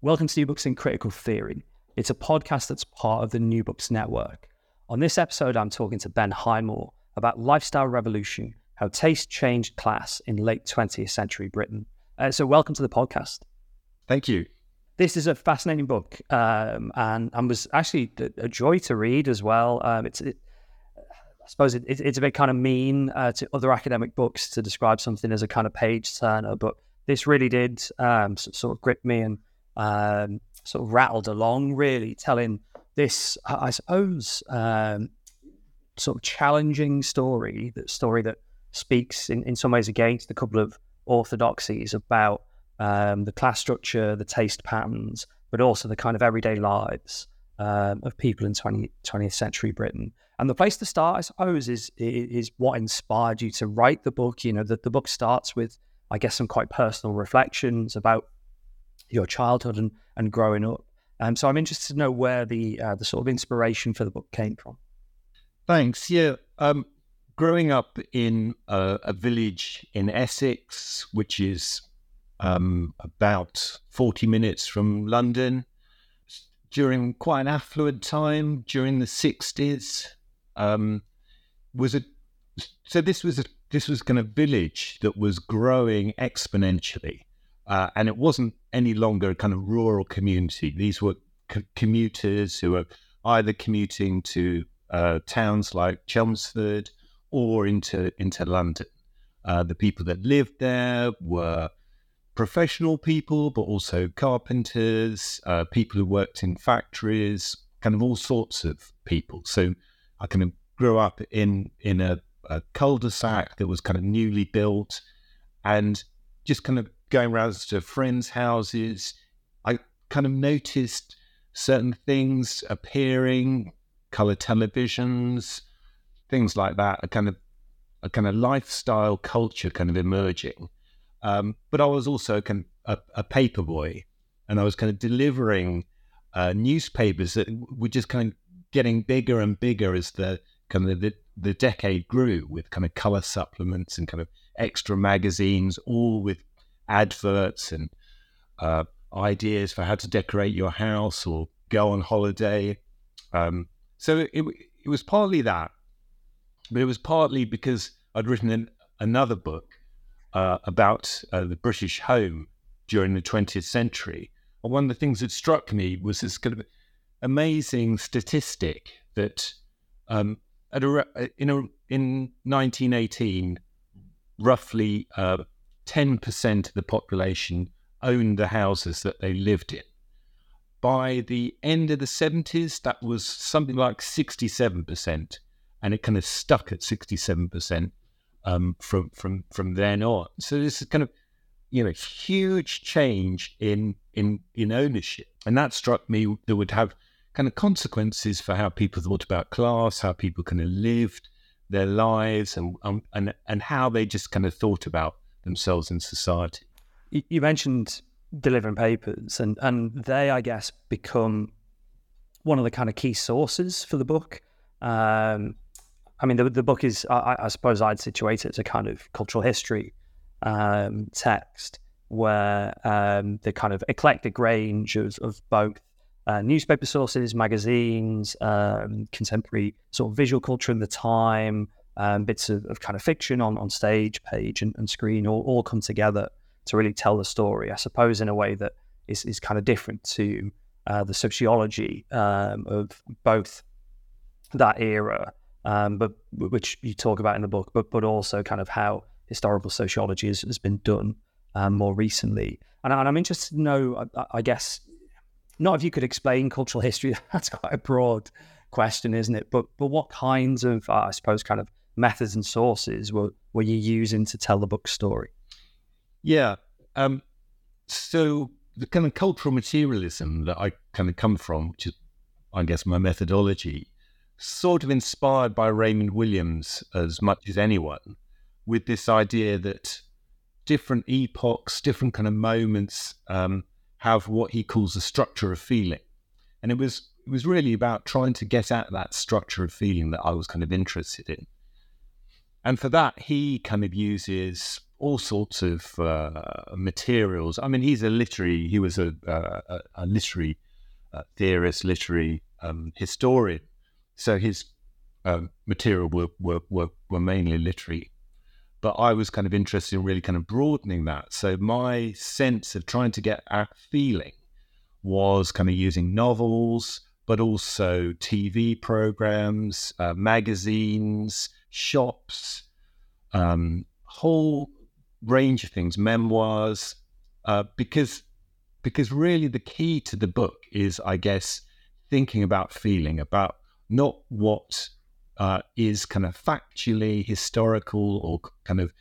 Welcome to New Books in Critical Theory. It's a podcast that's part of the New Books Network. On this episode, I'm talking to Ben Highmore about lifestyle revolution, how taste changed class in late 20th century Britain. Uh, so, welcome to the podcast. Thank you. This is a fascinating book, um, and and was actually a joy to read as well. Um, it's, it, I suppose, it, it's a bit kind of mean uh, to other academic books to describe something as a kind of page turner, but this really did um, sort of grip me and um, sort of rattled along, really telling this, I suppose, um, sort of challenging story, that story that speaks in, in some ways against a couple of orthodoxies about um, the class structure, the taste patterns, but also the kind of everyday lives um, of people in 20, 20th century Britain. And the place to start, I suppose, is is what inspired you to write the book. You know, that the book starts with, I guess, some quite personal reflections about your childhood and, and growing up. Um, so I'm interested to know where the uh, the sort of inspiration for the book came from. Thanks. Yeah, um, growing up in a, a, village in Essex, which is um, about 40 minutes from London during quite an affluent time during the 60s. Um, was a so this was a this was kind of village that was growing exponentially, uh, and it wasn't any longer a kind of rural community. These were c- commuters who were either commuting to uh, towns like Chelmsford or into into London. Uh, the people that lived there were professional people, but also carpenters, uh, people who worked in factories, kind of all sorts of people. So I kind of grew up in in a, a cul-de-sac that was kind of newly built, and just kind of going around to friends' houses. I kind of noticed certain things appearing, color televisions, things like that. A kind of a kind of lifestyle culture kind of emerging um, but I was also a, a paper boy, and I was kind of delivering uh, newspapers that were just kind of getting bigger and bigger as the kind of the, the decade grew, with kind of color supplements and kind of extra magazines, all with adverts and uh, ideas for how to decorate your house or go on holiday. Um, so it, it was partly that, but it was partly because I'd written an, another book uh, about uh, the British home during the 20th century. And one of the things that struck me was this kind of amazing statistic that um, a, in, a, in 1918, roughly uh, 10% of the population owned the houses that they lived in. By the end of the 70s, that was something like 67%, and it kind of stuck at 67% um, from from from then on. So this is kind of you know huge change in in in ownership, and that struck me that would have kind of consequences for how people thought about class, how people kind of lived their lives, and um, and and how they just kind of thought about themselves in society. you mentioned delivering papers, and and they, I guess, become one of the kind of key sources for the book. Um, I mean, the, the book is, I, I, suppose, I'd situate it as a kind of cultural history um, text where um, the kind of eclectic range of, of both uh, newspaper sources, magazines, um, contemporary sort of visual culture in the time, um, bits of, of, kind of fiction on, on stage, page, and, and screen all, all come together to really tell the story, I suppose, in a way that is, is kind of different to uh, the sociology um, of both that era, um, but which you talk about in the book, but but also kind of how historical sociology has, has been done um, more recently. And, and, I'm interested to know, I, I, guess, not if you could explain cultural history. That's quite a broad question, isn't it? But but what kinds of, uh, I suppose, kind of methods and sources were were you using to tell the book's story? Yeah. Um, so the kind of cultural materialism that I kind of come from, which is, I guess, my methodology, sort of inspired by Raymond Williams as much as anyone, with this idea that different epochs, different kind of moments um, have what he calls a structure of feeling, and it was it was really about trying to get at that structure of feeling that I was kind of interested in, and for that he kind of uses all sorts of uh, materials. I mean, he's a literary, he was a, a, a literary uh, theorist, literary um, historian. So his um, material were, were, were, were, mainly literary. But I was kind of interested in really kind of broadening that. So my sense of trying to get at feeling was kind of using novels, but also TV programs, uh, magazines, shops, um, whole range of things, memoirs, uh, because because really the key to the book is, I guess, thinking about feeling about not what uh, is kind of factually historical or kind of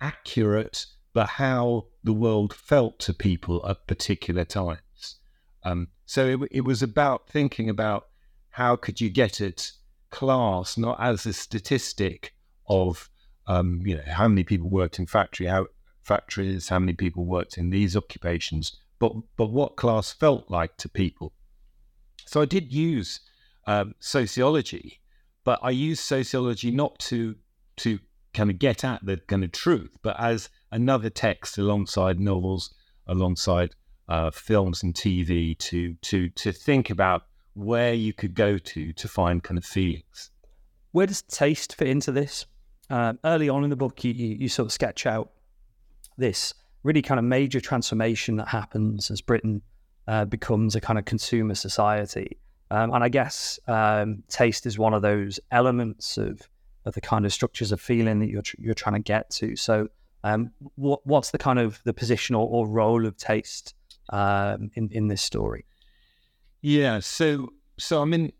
accurate, but how the world felt to people at particular times. Um, so it, it was about thinking about how could you get at class not as a statistic of um, you know, how many people worked in factory how, factories, how many people worked in these occupations, but but what class felt like to people. So I did use um, sociology, but I used sociology not to to kind of get at the kind of truth, but as another text alongside novels, alongside uh, films and TV to to to think about where you could go to to find kind of feelings. Where does taste fit into this? Uh, early on in the book, you, you, sort of sketch out this really kind of major transformation that happens as Britain uh, becomes a kind of consumer society. Um, and I guess um, taste is one of those elements of, of the kind of structures of feeling that you're, tr- you're trying to get to. So, um, what, what's the kind of the position or, or role of taste um, in, in this story? Yeah, so so I mean,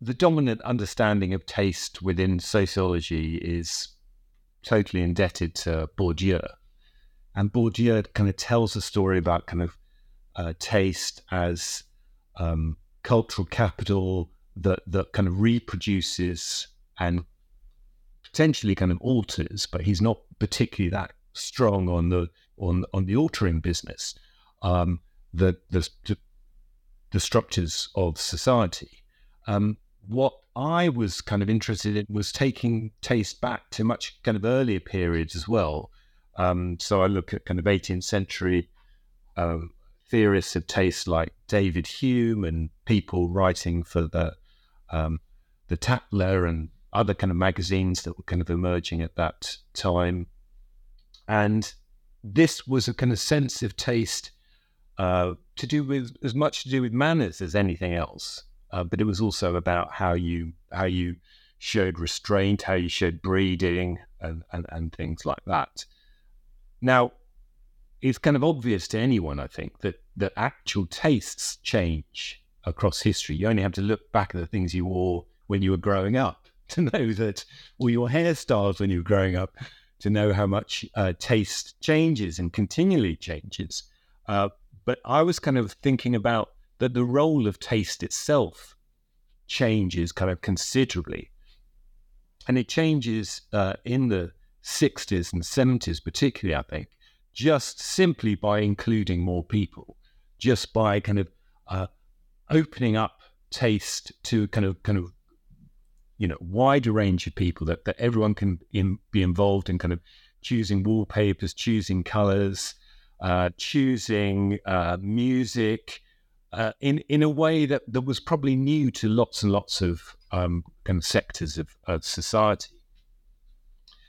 the dominant understanding of taste within sociology is totally indebted to Bourdieu. And Bourdieu kind of tells a story about kind of uh, taste as um, cultural capital that, that kind of reproduces and potentially kind of alters, but he's not particularly that strong on the on on the altering business. Um, the, the the structures of society. Um, what I was kind of interested in was taking taste back to much kind of earlier periods as well. Um, so I look at kind of 18th century um, theorists of taste like David Hume and people writing for the um, the Tatler and other kind of magazines that were kind of emerging at that time. And this was a kind of sense of taste uh, to do with as much to do with manners as anything else uh, but it was also about how you how you showed restraint, how you showed breeding, and, and, and things like that. Now, it's kind of obvious to anyone, I think, that that actual tastes change across history. You only have to look back at the things you wore when you were growing up to know that, or your hairstyles when you were growing up, to know how much uh, taste changes and continually changes. Uh, but I was kind of thinking about that the role of taste itself changes kind of considerably. And it changes uh, in the 60s and 70s, particularly, I think, just simply by including more people, just by kind of uh, opening up taste to kind of kind of you know wider range of people that, that everyone can in, be involved in kind of choosing wallpapers, choosing colors, uh, choosing uh, music uh, in in a way that, that was probably new to lots and lots of um, kind of sectors of, of society.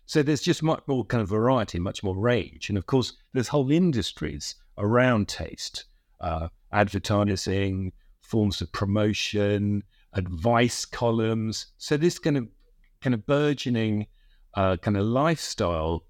So there's just much more kind of variety, much more range, and of course there's whole industries around taste, uh, advertising, forms of promotion, advice columns. So this kind of kind of burgeoning uh, kind of lifestyle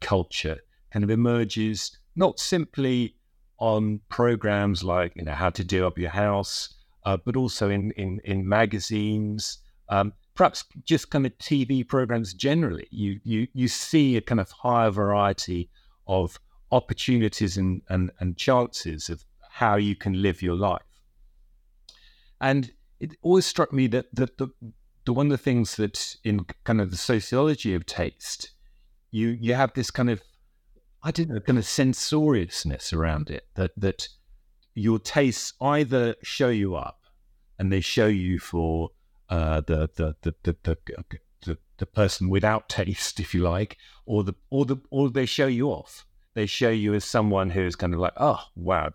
culture kind of emerges not simply on programs like you know how to do up your house, uh, but also in in, in magazines, um, perhaps just kind of TV programs generally. You you you see a kind of higher variety of opportunities and and, and chances of how you can live your life. And it always struck me that, that the, the one of the things that in kind of the sociology of taste, you you have this kind of I don't know, kind of censoriousness around it that that your tastes either show you up and they show you for uh, the, the, the, the, the, the, the person without taste, if you like, or the or the or they show you off. They show you as someone who's kind of like, oh wow,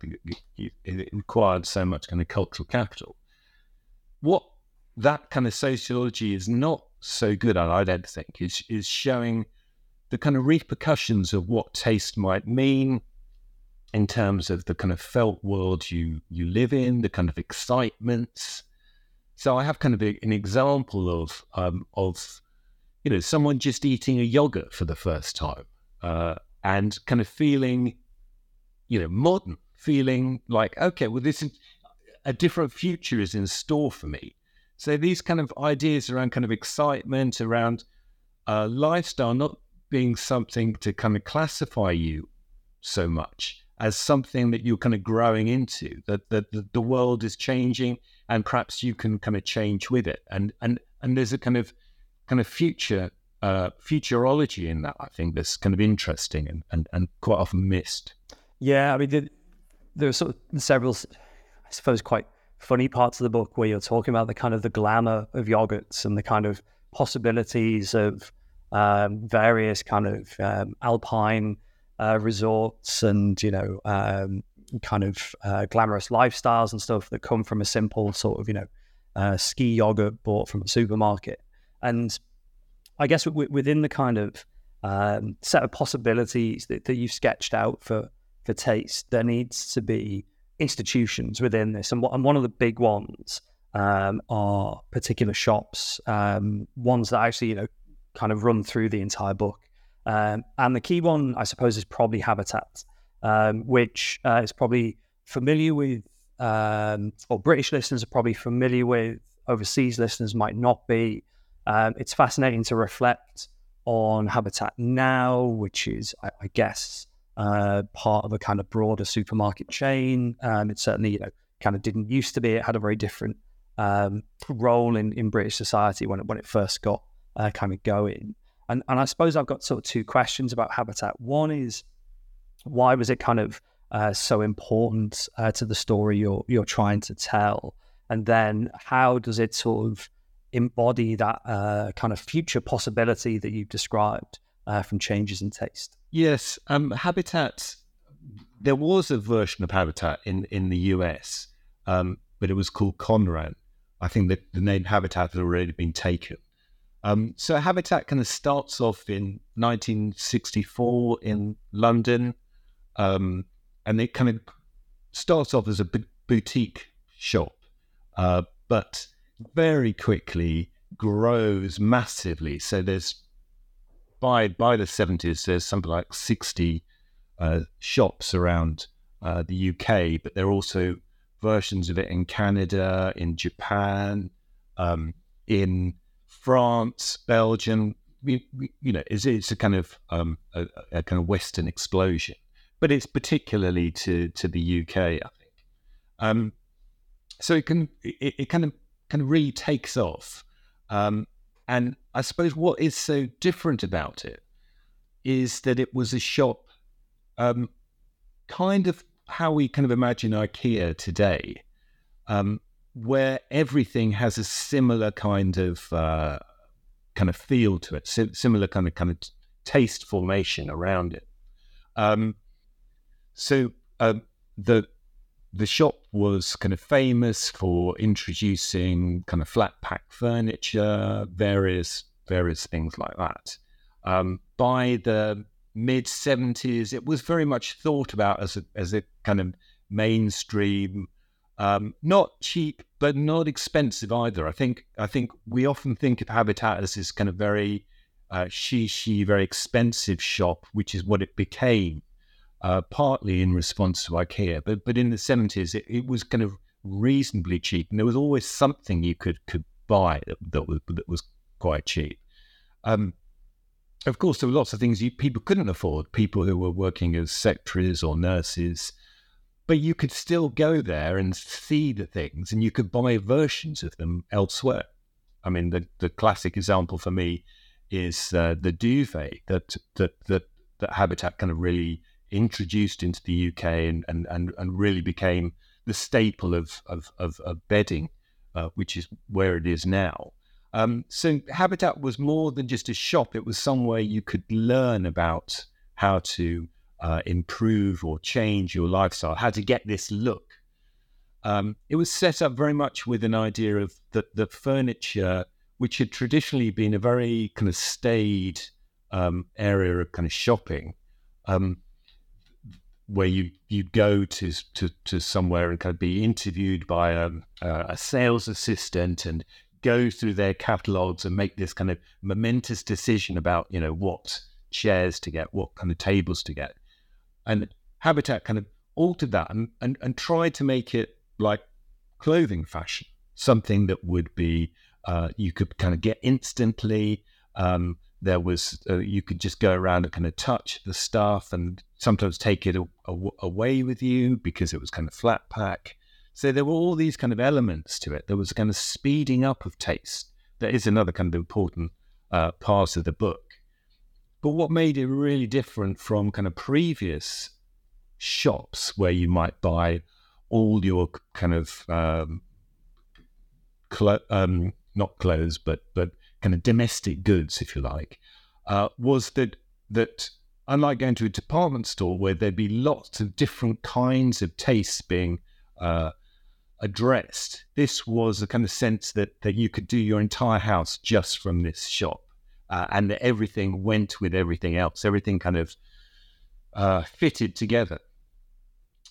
it required so much kind of cultural capital. What that kind of sociology is not so good at, I don't think, is is showing the kind of repercussions of what taste might mean in terms of the kind of felt world you you live in, the kind of excitements. So I have kind of a, an example of um, of you know someone just eating a yogurt for the first time uh, and kind of feeling you know modern, feeling like okay, well this is a different future is in store for me. So these kind of ideas around kind of excitement around uh, lifestyle, not being something to kind of classify you so much as something that you're kind of growing into that, that, the world is changing and perhaps you can kind of change with it and and and there's a kind of kind of future uh, futurology in that I think that's kind of interesting and, and, and quite often missed. Yeah, I mean there, there are sort of several, I suppose, quite funny parts of the book where you're talking about the kind of the glamour of yogurts and the kind of possibilities of um, various kind of um, alpine uh, resorts and you know um, kind of uh, glamorous lifestyles and stuff that come from a simple sort of you know uh, ski yogurt bought from a supermarket. And I guess w- within the kind of um, set of possibilities that, that you've sketched out for for taste, there needs to be institutions within this, and, w- and one of the big ones um, are particular shops, um, ones that actually you know kind of run through the entire book. Um, and the key one, I suppose, is probably Habitat, um, which uh, is probably familiar with, um, or British listeners are probably familiar with, overseas listeners might not be. Um, it's fascinating to reflect on Habitat now, which is, I, I guess, uh, part of a kind of broader supermarket chain. Um, it certainly, you know, kind of didn't used to be. It had a very different um, role in, in British society when it, when it first got uh, kind of going. And, and I suppose I've got sort of two questions about Habitat. One is why was it kind of uh, so important uh, to the story you're you're trying to tell, and then how does it sort of embody that uh, kind of future possibility that you've described uh, from changes in taste? Yes, um, Habitat. There was a version of Habitat in in the US, um, but it was called Conran. I think that the name Habitat had already been taken. Um, so Habitat kind of starts off in 1964 in London, um, and it kind of starts off as a b- boutique shop, uh, but very quickly grows massively. So there's by by the 70s, there's something like 60 uh, shops around uh, the UK, but there are also versions of it in Canada, in Japan, um, in France, Belgium, we, we, you know, it's, it's a kind of um, a, a, kind of Western explosion, but it's particularly to to the UK, I think. Um, so it can it, it, kind of kind of really takes off, um, and I suppose what is so different about it is that it was a shop um, kind of how we kind of imagine IKEA today, um, where everything has a similar kind of uh, kind of feel to it, similar kind of kind of taste formation around it. Um, so uh, the the shop was kind of famous for introducing kind of flat pack furniture, various various things like that. Um, by the mid seventies, it was very much thought about as a as a kind of mainstream, um, not cheap but not expensive either. I think I think we often think of Habitat as this kind of very uh, she very expensive shop, which is what it became uh, partly in response to IKEA, but but in the seventies it, it, was kind of reasonably cheap, and there was always something you could could buy that, that was that was quite cheap. Um, of course, there were lots of things you, people couldn't afford. People who were working as secretaries or nurses, but you could still go there and see the things, and you could buy versions of them elsewhere. I mean, the the classic example for me is uh, the duvet that that that that Habitat kind of really introduced into the UK and, and, and, and really became the staple of, of, of, of bedding, uh, which is where it is now. Um, so Habitat was more than just a shop. It was somewhere you could learn about how to uh, improve or change your lifestyle, how to get this look. Um, it was set up very much with an idea of the, the furniture, which had traditionally been a very kind of staid um, area of kind of shopping, um, where you you go to to to somewhere and kind of be interviewed by a, a sales assistant and go through their catalogs and make this kind of momentous decision about you know what chairs to get, what kind of tables to get, and Habitat kind of altered that and and, and tried to make it like clothing fashion, something that would be uh, you could kind of get instantly. Um, there was uh, you could just go around and kind of touch the stuff and sometimes take it a, a, away with you because it was kind of flat pack. So there were all these kind of elements to it. There was a kind of speeding up of taste. That is another kind of important uh, part of the book but what made it really different from kind of previous shops where you might buy all your kind of um, clo- um, not clothes but but kind of domestic goods, if you like, uh, was that that unlike going to a department store where there'd be lots of different kinds of tastes being uh, addressed, this was a kind of sense that that you could do your entire house just from this shop, uh, and everything went with everything else. Everything kind of uh, fitted together,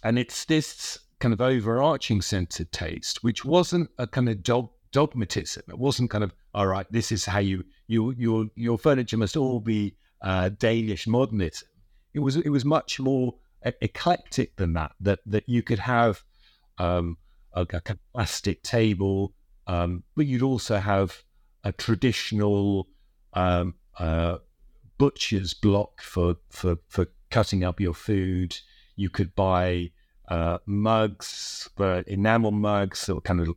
and it's this kind of overarching sense of taste, which wasn't a kind of dog dogmatism. It wasn't kind of all right. This is how you you your your furniture must all be uh, Danish modernism. It was it was much more eclectic than that. That that you could have um, a, a, plastic table, um, but you'd also have a traditional um, uh, butcher's block for for for cutting up your food. You could buy uh, mugs, but enamel mugs, or kind of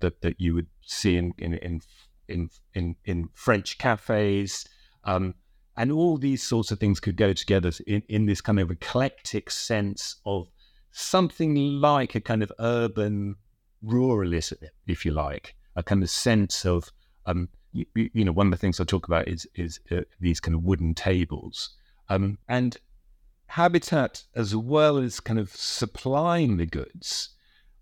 that, that you would see in in in in, in, in French cafes. Um, and all these sorts of things could go together in, in this kind of eclectic sense of something like a kind of urban ruralism, if you like, a kind of sense of, um, you, you know, one of the things I talk about is is uh, these kind of wooden tables, um, and Habitat, as well as kind of supplying the goods,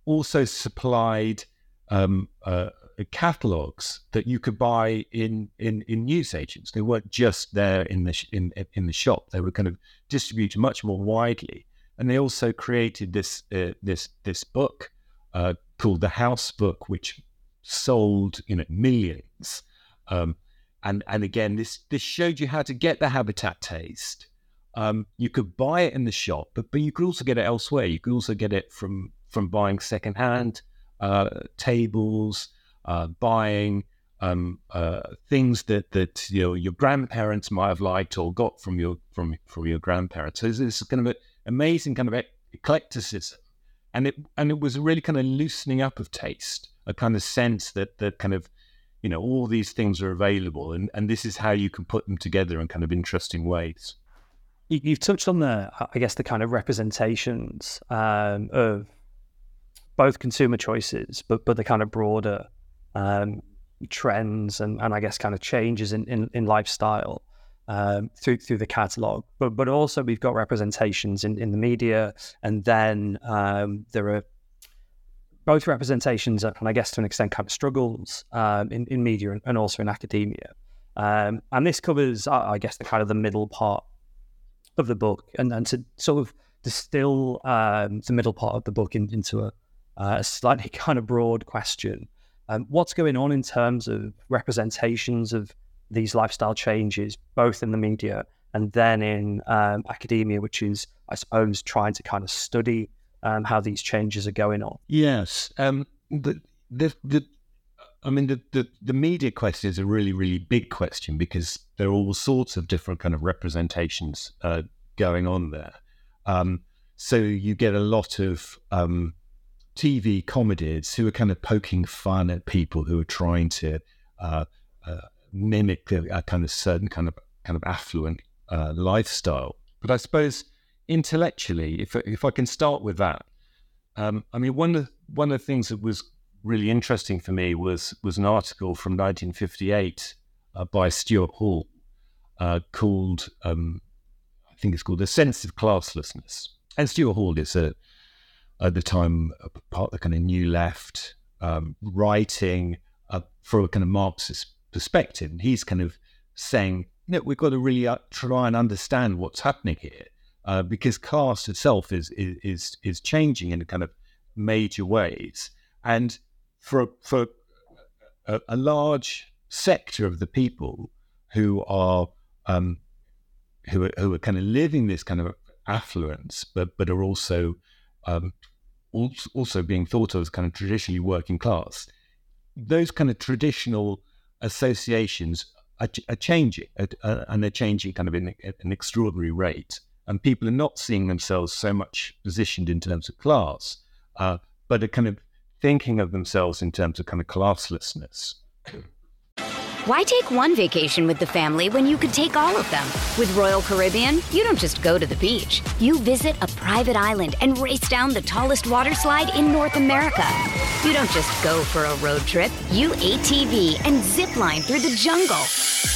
also supplied um, uh, catalogs that you could buy in, in in news agents. They weren't just there in the sh- in in the shop. They were kind of distributed much more widely. And they also created this uh, this this book uh, called the House Book, which sold you know millions. Um, and and again, this this showed you how to get the habitat taste. Um, you could buy it in the shop, but but you could also get it elsewhere. You could also get it from from buying secondhand uh, tables, uh, buying um, uh, things that that you know your grandparents might have liked or got from your from from your grandparents. So this is kind of an amazing kind of eclecticism, and it and it was a really kind of loosening up of taste, a kind of sense that that kind of you know all these things are available, and and this is how you can put them together in kind of interesting ways. you, have touched on the, I guess, the kind of representations um, of both consumer choices, but but the kind of broader um, trends and, and I guess kind of changes in, in, in lifestyle um, through through the catalog. But but also we've got representations in, in the media, and then um, there are both representations and I guess to an extent kind of struggles um, in, in media and, also in academia. Um, and this covers, I guess, the kind of the middle part of the book, and, and to sort of distill um, the middle part of the book in, into a, uh, a, slightly kind of broad question. Um, what's going on in terms of representations of these lifestyle changes, both in the media and then in um, academia, which is, I suppose, trying to kind of study um, how these changes are going on? Yes. Um, the, the, the, I mean, the, the, the media question is a really, really big question because there are all sorts of different kind of representations uh, going on there. Um, so you get a lot of um, TV comedies who are kind of poking fun at people who are trying to uh, uh, mimic a, a, kind of certain kind of kind of affluent uh, lifestyle. But I suppose intellectually, if if I can start with that, um, I mean one of one of the things that was really interesting for me was was an article from 1958 uh, by Stuart Hall uh, called um, I think it's called "The Sense of Classlessness." And Stuart Hall is a at the time part of the kind of new left um, writing uh, from a kind of Marxist perspective, and he's kind of saying, "No, we've got to really uh, try and understand what's happening here." Uh, because class itself is, is is changing in kind of major ways, and for for a, a large sector of the people who are um, who are, who are kind of living this kind of affluence, but but are also um, also being thought of as kind of traditionally working class. Those kind of traditional associations are, are changing, uh, and they're changing kind of in an extraordinary rate. And people are not seeing themselves so much positioned in terms of class, uh, but are kind of thinking of themselves in terms of kind of classlessness. Why take one vacation with the family when you could take all of them? With Royal Caribbean, you don't just go to the beach. You visit a private island and race down the tallest water slide in North America. You don't just go for a road trip. You ATV and zip line through the jungle.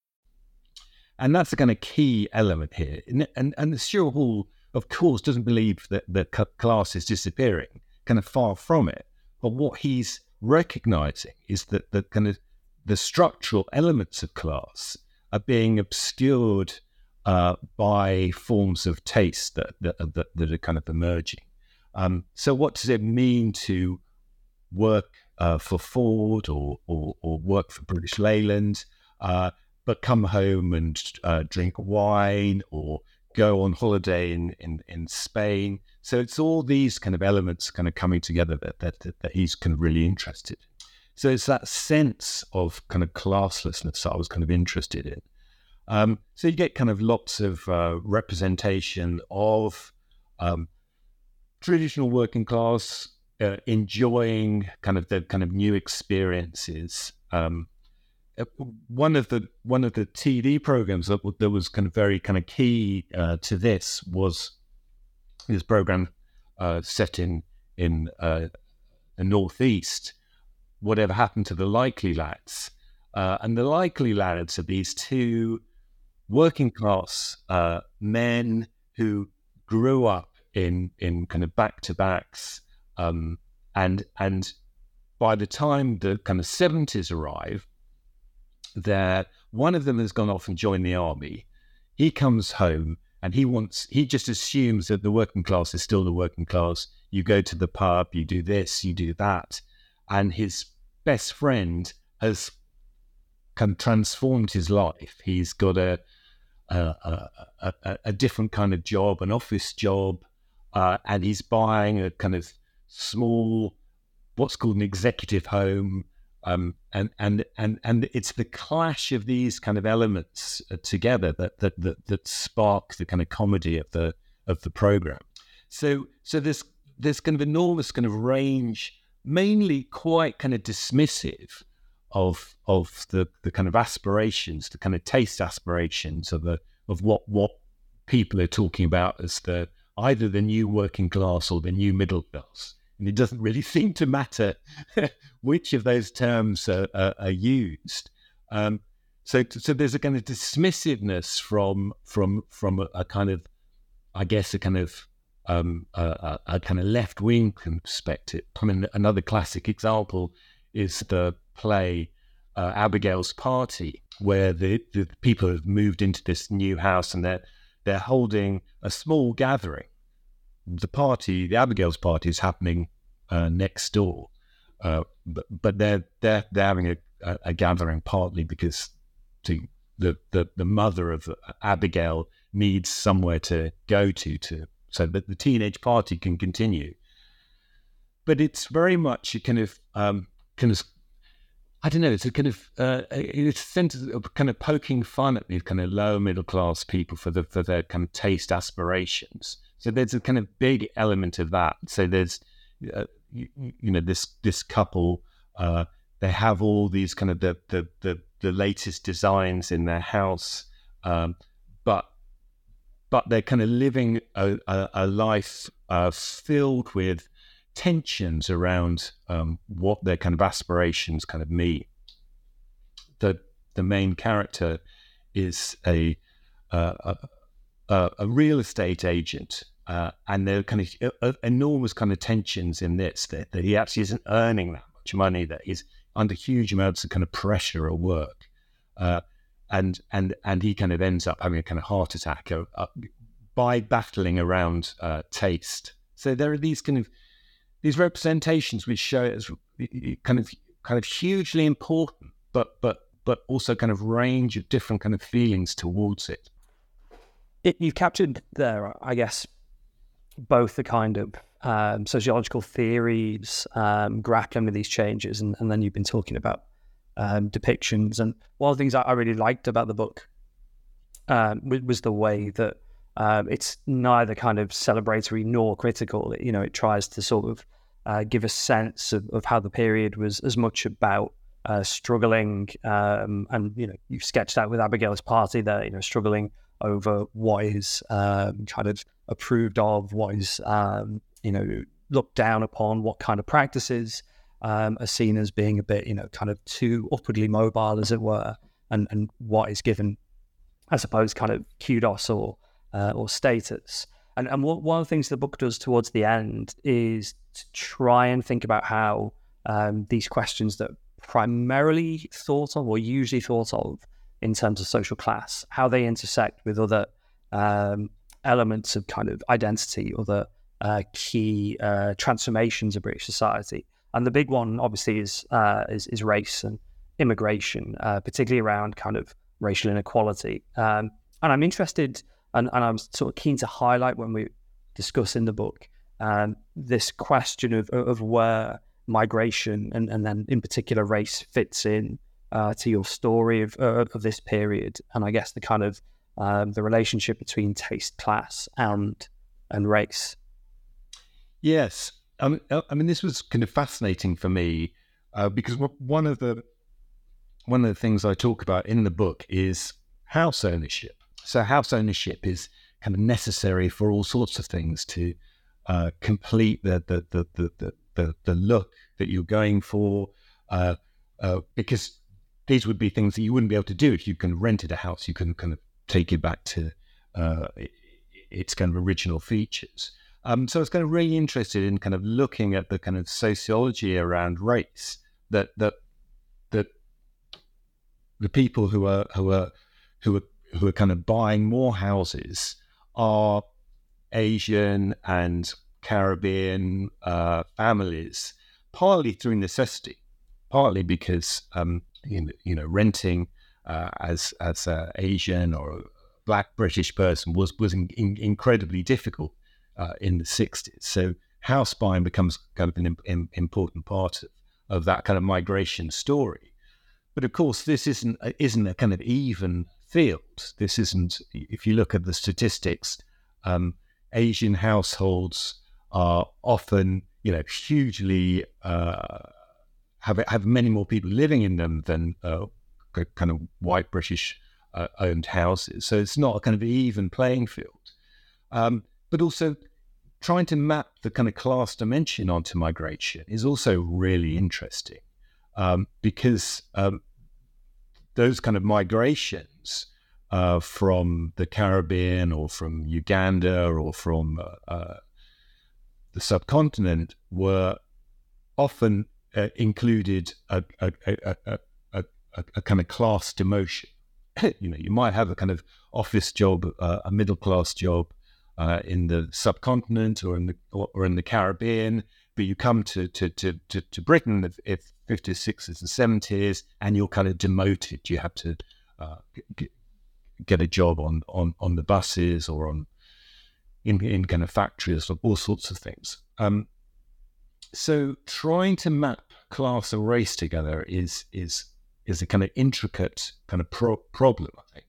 And that's the kind of key element here. And, and, and Stuart Hall, of course, doesn't believe that the class is disappearing, kind of far from it. But what he's recognizing is that the kind of the structural elements of class are being obscured uh, by forms of taste that, that, that, that are kind of emerging. Um, so, what does it mean to work uh, for Ford or, or, or, work for British Leyland? Uh, but come home and uh, drink wine or go on holiday in, in, in Spain. So it's all these kind of elements kind of coming together that, that, that he's kind of really interested in. So it's that sense of kind of classlessness that I was kind of interested in. Um, so you get kind of lots of uh, representation of um, traditional working class uh, enjoying kind of the kind of new experiences um, one of the one of the TV programs that, that was kind of very kind of key uh, to this was this program uh, set in in uh, the northeast. Whatever happened to the Likely Lads? Uh, and the Likely Lads are these two working class uh, men who grew up in in kind of back to backs, um, and and by the time the kind of seventies arrive that one of them has gone off and joined the army. He comes home and he wants he just assumes that the working class is still the working class. You go to the pub, you do this, you do that, and his best friend has of transformed his life. He's got a a, a, a, a different kind of job, an office job, uh, and he's buying a kind of small, what's called an executive home. Um, and and and and it's the clash of these kind of elements uh, together that, that that that spark the kind of comedy of the of the program. So so there's there's kind of enormous kind of range, mainly quite kind of dismissive of of the the kind of aspirations, the kind of taste aspirations of the of what what people are talking about as the either the new working class or the new middle class. And it doesn't really seem to matter which of those terms are, are, are used. Um, so, so there's a kind of dismissiveness from from from a, a kind of, I guess, a kind of um, a, a, kind of left wing perspective. I mean, another classic example is the play uh, Abigail's Party, where the, the people have moved into this new house and they're they're holding a small gathering. The party, the Abigail's party, is happening uh, next door, uh, but, but they're they're they're having a, a, a gathering partly because to, the, the the mother of Abigail needs somewhere to go to to so that the teenage party can continue. But it's very much a kind of um, kind of I don't know. It's a kind of uh, it's a sense of kind of poking fun at these kind of lower middle class people for the for their kind of taste aspirations. So there's a kind of big element of that. So there's uh, you, you, know this this couple uh, they have all these kind of the the the, the latest designs in their house, um, but but they're kind of living a, a, a life uh, filled with tensions around um, what their kind of aspirations kind of mean. The the main character is a uh, a, a, real estate agent, uh, and there are kind of uh, enormous kind of tensions in this that, that he actually isn't earning that much money, that he's under huge amounts of kind of pressure at work, uh, and and and he kind of ends up having a kind of heart attack uh, by battling around uh, taste. So there are these kind of these representations which show it as kind of kind of hugely important, but but but also kind of range of different kind of feelings towards it. it you've captured there, I guess, both the kind of um, sociological theories um, grappling with these changes, and, and, then you've been talking about um, depictions. And one of the things I really liked about the book um, was the way that um, it's neither kind of celebratory nor critical. You know, it tries to sort of uh, give a sense of, of, how the period was as much about uh, struggling, um, and you know, you've sketched out with Abigail's party there. You know, struggling over what is um, kind of approved of, what is um, you know looked down upon, what kind of practices um, are seen as being a bit, you know, kind of too upwardly mobile, as it were, and and what is given, I suppose, kind of kudos or uh, or status. And, and what, one of the things the book does towards the end is to try and think about how um, these questions that primarily thought of or usually thought of in terms of social class, how they intersect with other um, elements of kind of identity, other uh, key uh, transformations of British society. And the big one, obviously, is uh, is, is, race and immigration, uh, particularly around kind of racial inequality. Um, and I'm interested and, and I'm sort of keen to highlight when we discuss in the book um, this question of, of where migration and, and then in particular race fits in uh, to your story of, uh, of this period. And I guess the kind of um, the relationship between taste, class, and and race. Yes, I mean, I mean this was kind of fascinating for me uh, because one of the one of the things I talk about in the book is house ownership, so house ownership is kind of necessary for all sorts of things to uh, complete the the, the the, the the look that you're going for, uh, uh, because these would be things that you wouldn't be able to do if you can rented a house. You can kind of take it back to uh, its kind of original features. Um, so I was kind of really interested in kind of looking at the kind of sociology around race that that that the people who are who are who are who are kind of buying more houses are Asian and Caribbean uh, families, partly through necessity, partly because um, you, know, you know renting uh, as as an Asian or Black British person was was in, in, incredibly difficult uh, in the '60s. So house buying becomes kind of an important part of, of that kind of migration story. But of course, this isn't isn't a kind of even field. This isn't. If you look at the statistics, um, Asian households are often, you know, hugely uh, have have many more people living in them than uh, kind of white British uh, owned houses. So it's not a kind of even playing field. Um, but also trying to map the kind of class dimension onto migration is also really interesting um, because um, those kind of migrations uh, from the Caribbean or from Uganda or from uh, uh, the subcontinent were often uh, included a, a, a, a, kind of class demotion. you know, you might have a kind of office job, uh, a middle class job uh, in the subcontinent or in the or in the Caribbean, but you come to to to to, to Britain if 50s, 60s, and 70s, and you're kind of demoted. You have to uh, get, get a job on on on the buses or on in in kind of factories or all sorts of things. Um, so trying to map class and race together is is is a kind of intricate kind of pro- problem, I think.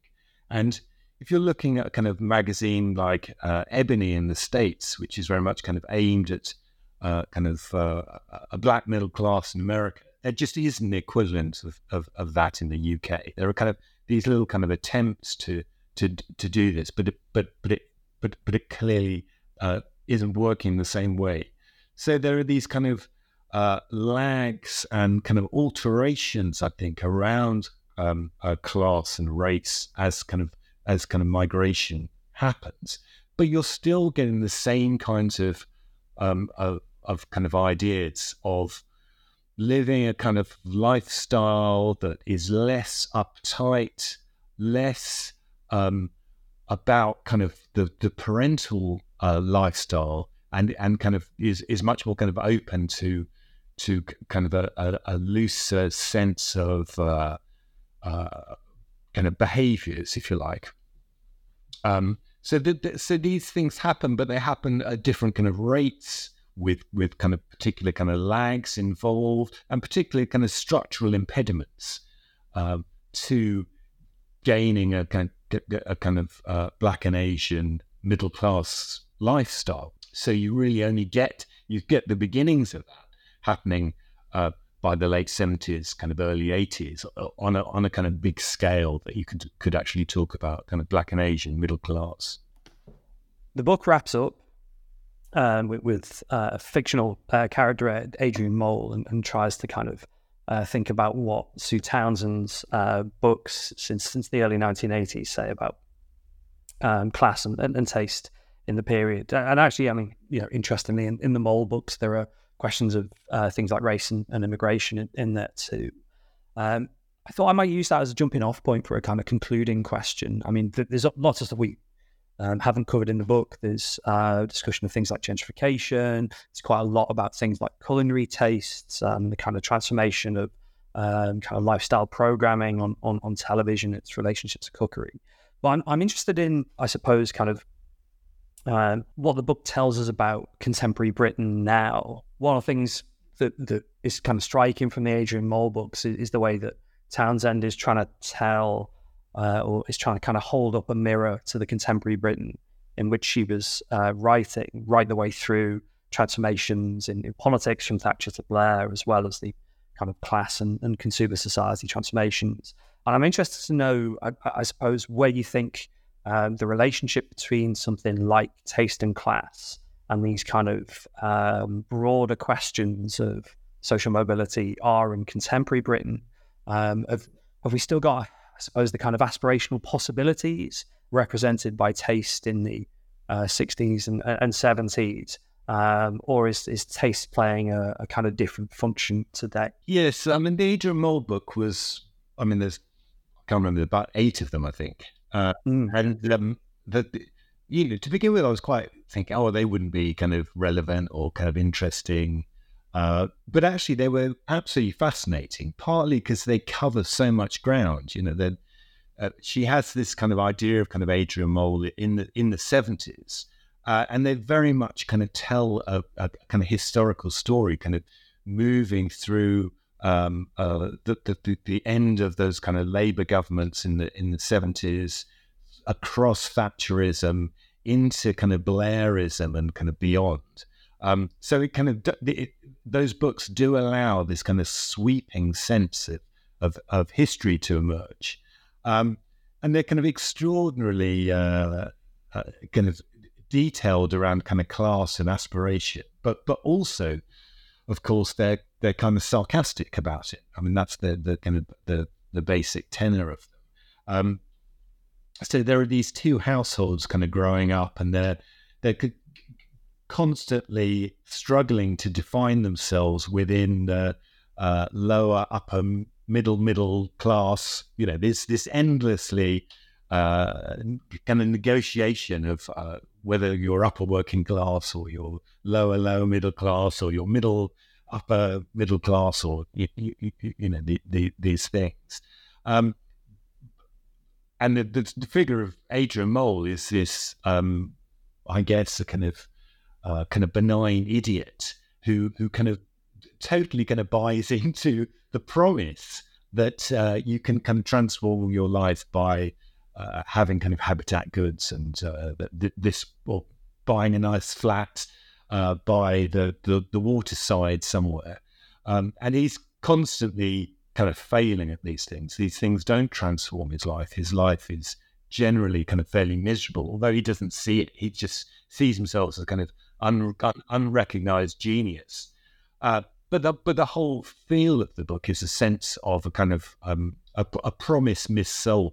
And if you're looking at a kind of magazine like uh, Ebony in the States, which is very much kind of aimed at uh, kind of uh, a black middle class in America, there just isn't the equivalent of, of, of, that in the UK. There are kind of these little kind of attempts to to to do this, but it, but but it but but it clearly uh, isn't working the same way. So there are these kind of uh, lags and kind of alterations, I think, around um, class and race as kind of as kind of migration happens. But you're still getting the same kinds of um, of, of kind of ideas of living a kind of lifestyle that is less uptight, less um, about kind of the, the parental uh, lifestyle and and kind of is is much more kind of open to to kind of a, a, a looser sense of uh, uh, kind of behaviors, if you like. Um, so, the, the, so these things happen, but they happen at different kind of rates with with kind of particular kind of lags involved, and particularly kind of structural impediments um, to gaining a kind a kind of uh, black and Asian middle class lifestyle. So you really only get you get the beginnings of that happening uh, by the late 70s, kind of early 80s, uh, on a, on a kind of big scale that you could, could actually talk about kind of black and Asian middle class. The book wraps up um, with, with uh, a fictional uh, character, Adrian Mole, and, and, tries to kind of uh, think about what Sue Townsend's uh, books since since the early 1980s say about um, class and, and, and, taste in the period. And actually, I mean, you know, interestingly, in, in the Mole books, there are questions of uh, things like race and, and immigration in, in, there too. Um, I thought I might use that as a jumping off point for a kind of concluding question. I mean, th- there's lots of stuff we um, haven't covered in the book. There's uh, discussion of things like gentrification. It's quite a lot about things like culinary tastes, um, the kind of transformation of um, kind of lifestyle programming on, on, on television, its relationships to cookery. But I'm, I'm interested in, I suppose, kind of um, what the book tells us about contemporary Britain now. One of the things that, that is kind of striking from the Adrian Mole books is, is the way that Townsend is trying to tell uh, or is trying to kind of hold up a mirror to the contemporary Britain in which she was uh, writing right the way through transformations in, in, politics from Thatcher to Blair, as well as the kind of class and, and consumer society transformations. And I'm interested to know, I, I suppose, where you think um, the relationship between something like taste and class and these kind of um, broader questions of social mobility are in contemporary Britain. Um, have, have we still got, I suppose, the kind of aspirational possibilities represented by taste in the uh, 60s and, and 70s? Um, or is, is taste playing a, a, kind of different function today? Yes, I mean, the Adrian Mole book was, I mean, there's, I can't remember, about eight of them, I think. Uh, mm. And um, the, you know, to begin with, I was quite thinking, oh, they wouldn't be kind of relevant or kind of interesting. Uh, but actually, they were absolutely fascinating, partly because they cover so much ground. You know, that uh, she has this kind of idea of kind of Adrian Mole in the in the seventies, uh, and they very much kind of tell a, a, kind of historical story, kind of moving through um, uh, the, the, the end of those kind of Labour governments in the in the seventies, across Thatcherism into kind of Blairism and kind of beyond. Um, so it kind of it, those books do allow this kind of sweeping sense of of, of history to emerge, um, and they're kind of extraordinarily uh, uh, kind of detailed around kind of class and aspiration, but but also, of course, they're they're kind of sarcastic about it. I mean, that's the the kind of the the basic tenor of them. Um, so there are these two households kind of growing up, and they're they're constantly struggling to define themselves within the uh, lower, upper, middle, middle class. You know, this this endlessly uh, kind of negotiation of uh, whether you're upper working class or you're lower, lower middle class or you're middle, upper middle class or you, you, you know the, the, these things. Um, and the, the, figure of Adrian Mole is this, um, I guess, a kind of uh, kind of benign idiot who who kind of totally kind of buys into the promise that uh, you can kind of transform your life by uh, having kind of habitat goods and uh, this or buying a nice flat uh, by the, the the waterside somewhere, um, and he's constantly kind of failing at these things. These things don't transform his life. His life is generally kind of fairly miserable, although he doesn't see it. He just sees himself as kind of un, un, unrecognized genius. Uh, but the but the whole feel of the book is a sense of a kind of um, a, a, promise missold.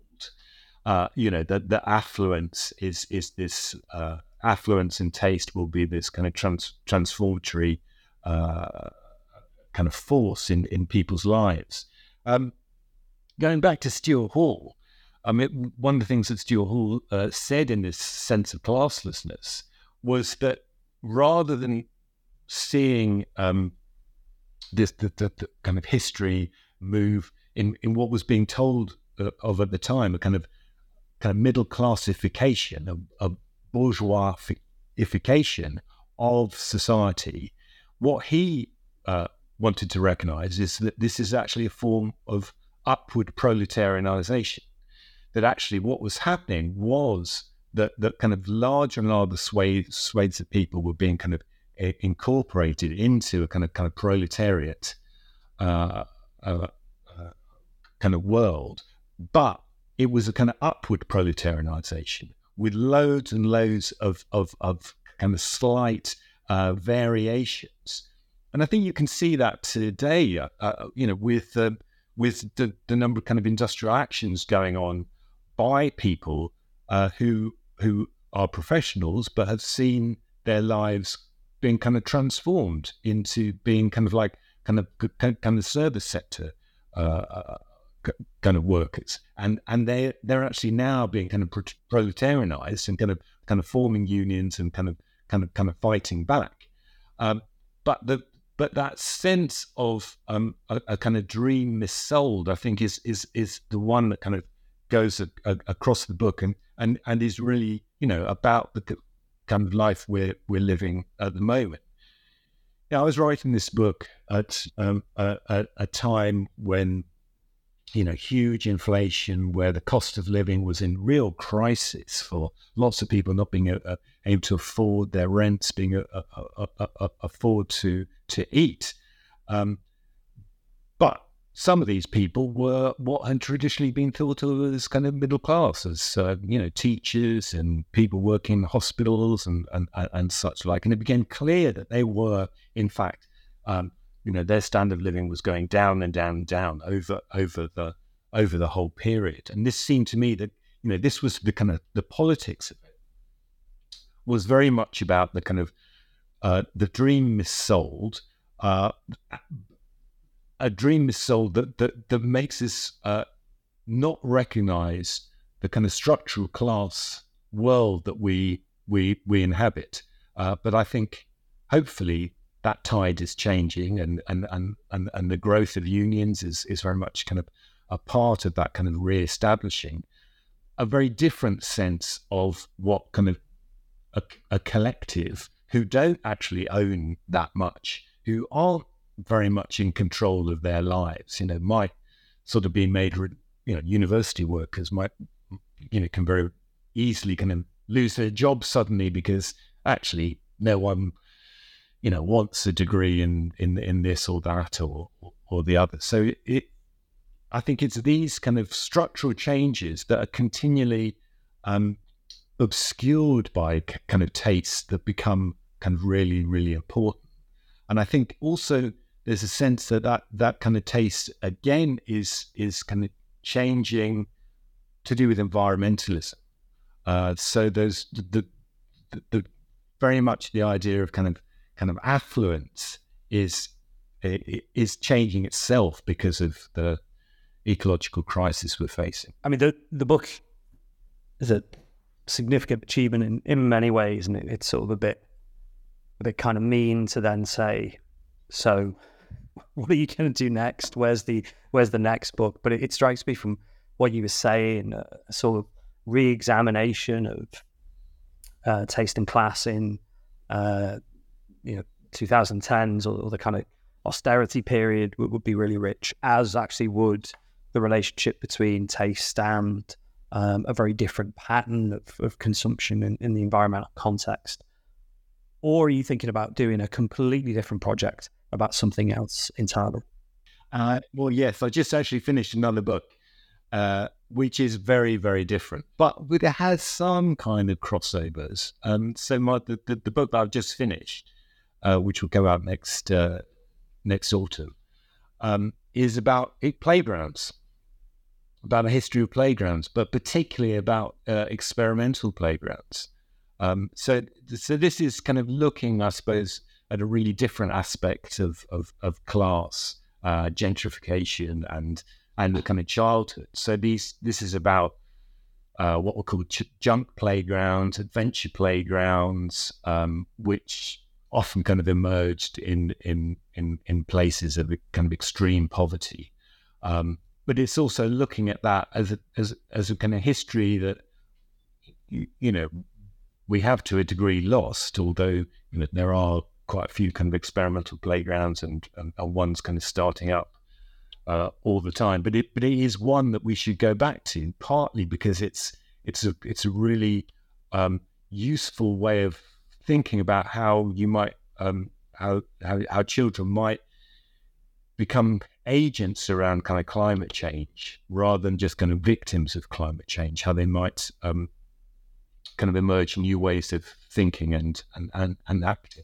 Uh, you know that the affluence is is this uh, affluence and taste will be this kind of trans, transformatory uh, kind of force in in people's lives. Um, going back to Stuart Hall, I mean, one of the things that Stuart Hall uh, said in this sense of classlessness was that rather than seeing um, this the, the, the, kind of history move in, in what was being told uh, of at the time, a kind of kind of middle classification, a, a bourgeoisification of society, what he uh, wanted to recognize is that this is actually a form of upward proletarianization. That actually what was happening was that, that kind of larger and larger swathes, swathes of people were being kind of uh, incorporated into a kind of kind of proletariat uh, uh, uh, kind of world, but it was a kind of upward proletarianization with loads and loads of of, of kind of slight uh, variations. And I think you can see that today, uh, uh, you know, with uh, with the, the number of kind of industrial actions going on by people uh, who who are professionals but have seen their lives being kind of transformed into being kind of like kind of kind of service sector uh, uh, kind of workers, and and they they're actually now being kind of proletarianized and kind of kind of forming unions and kind of kind of kind of fighting back. Um, but the but that sense of um, a, a, kind of dream missold, I think, is is is the one that kind of goes a, a, across the book and, and and is really you know about the kind of life we're we're living at the moment. Yeah, I was writing this book at um, a, a time when you know, huge inflation where the cost of living was in real crisis for lots of people not being uh, able to afford their rents, being uh, uh, afford to to eat. Um, some of these people were what had traditionally been thought of as kind of middle class, as uh, you know, teachers and people working in hospitals and, and and such like. And it became clear that they were, in fact, um, you know their standard of living was going down and down and down over over the over the whole period. And this seemed to me that you know this was the kind of the politics of it was very much about the kind of uh, the dream missold, uh, a dream missold that that, that makes us uh, not recognize the kind of structural class world that we we we inhabit. Uh, but I think hopefully that tide is changing, and and and and, and the growth of unions is is very much kind of a part of that kind of re-establishing a very different sense of what kind of a, a collective who don't actually own that much, who aren't very much in control of their lives. You know, might sort of be made, you know, university workers might, you know, can very easily kind of lose their job suddenly because actually no one, you know, wants a degree in in in this or that or or the other. So it, I think it's these kind of structural changes that are continually um, obscured by kind of tastes that become kind of really really important. And I think also there's a sense that that, that kind of taste again is is kind of changing to do with environmentalism. Uh, so there's the, the, the, very much the idea of kind of kind of affluence is is changing itself because of the ecological crisis we're facing. I mean, the the book is a significant achievement in, in many ways, and it, it's sort of a bit a bit kind of mean to then say, so what are you going to do next? Where's the where's the next book? But it, it strikes me from what you were saying, a, a sort of re-examination of uh, taste and class in uh, you know 2010s or, or, the kind of austerity period would, would, be really rich, as actually would the relationship between taste and um, a very different pattern of, of consumption in, in, the environmental context. Or are you thinking about doing a completely different project about something else entirely? Uh, well, yes, I just actually finished another book, uh, which is very, very different, but it has some kind of crossovers. Um, so my the, the, the, book that I've just finished, uh, which will go out next uh, next autumn, um, is about playgrounds, about a history of playgrounds, but particularly about uh, experimental playgrounds. Um, so, so this is kind of looking, I suppose, at a really different aspect of of, of class, uh, gentrification, and and the kind of childhood. So these this is about uh, what we call ch- junk playgrounds, adventure playgrounds, um, which often kind of emerged in in in, in places of kind of extreme poverty. Um, but it's also looking at that as a, as as a kind of history that you, you know we have to a degree lost, although you know, there are quite a few kind of experimental playgrounds and, and, and ones kind of starting up uh, all the time. But it but it is one that we should go back to, partly because it's it's a it's a really um, useful way of thinking about how you might um, how, how how children might become agents around kind of climate change rather than just kind of victims of climate change. How they might um, kind of emerge new ways of thinking and and and, and acting.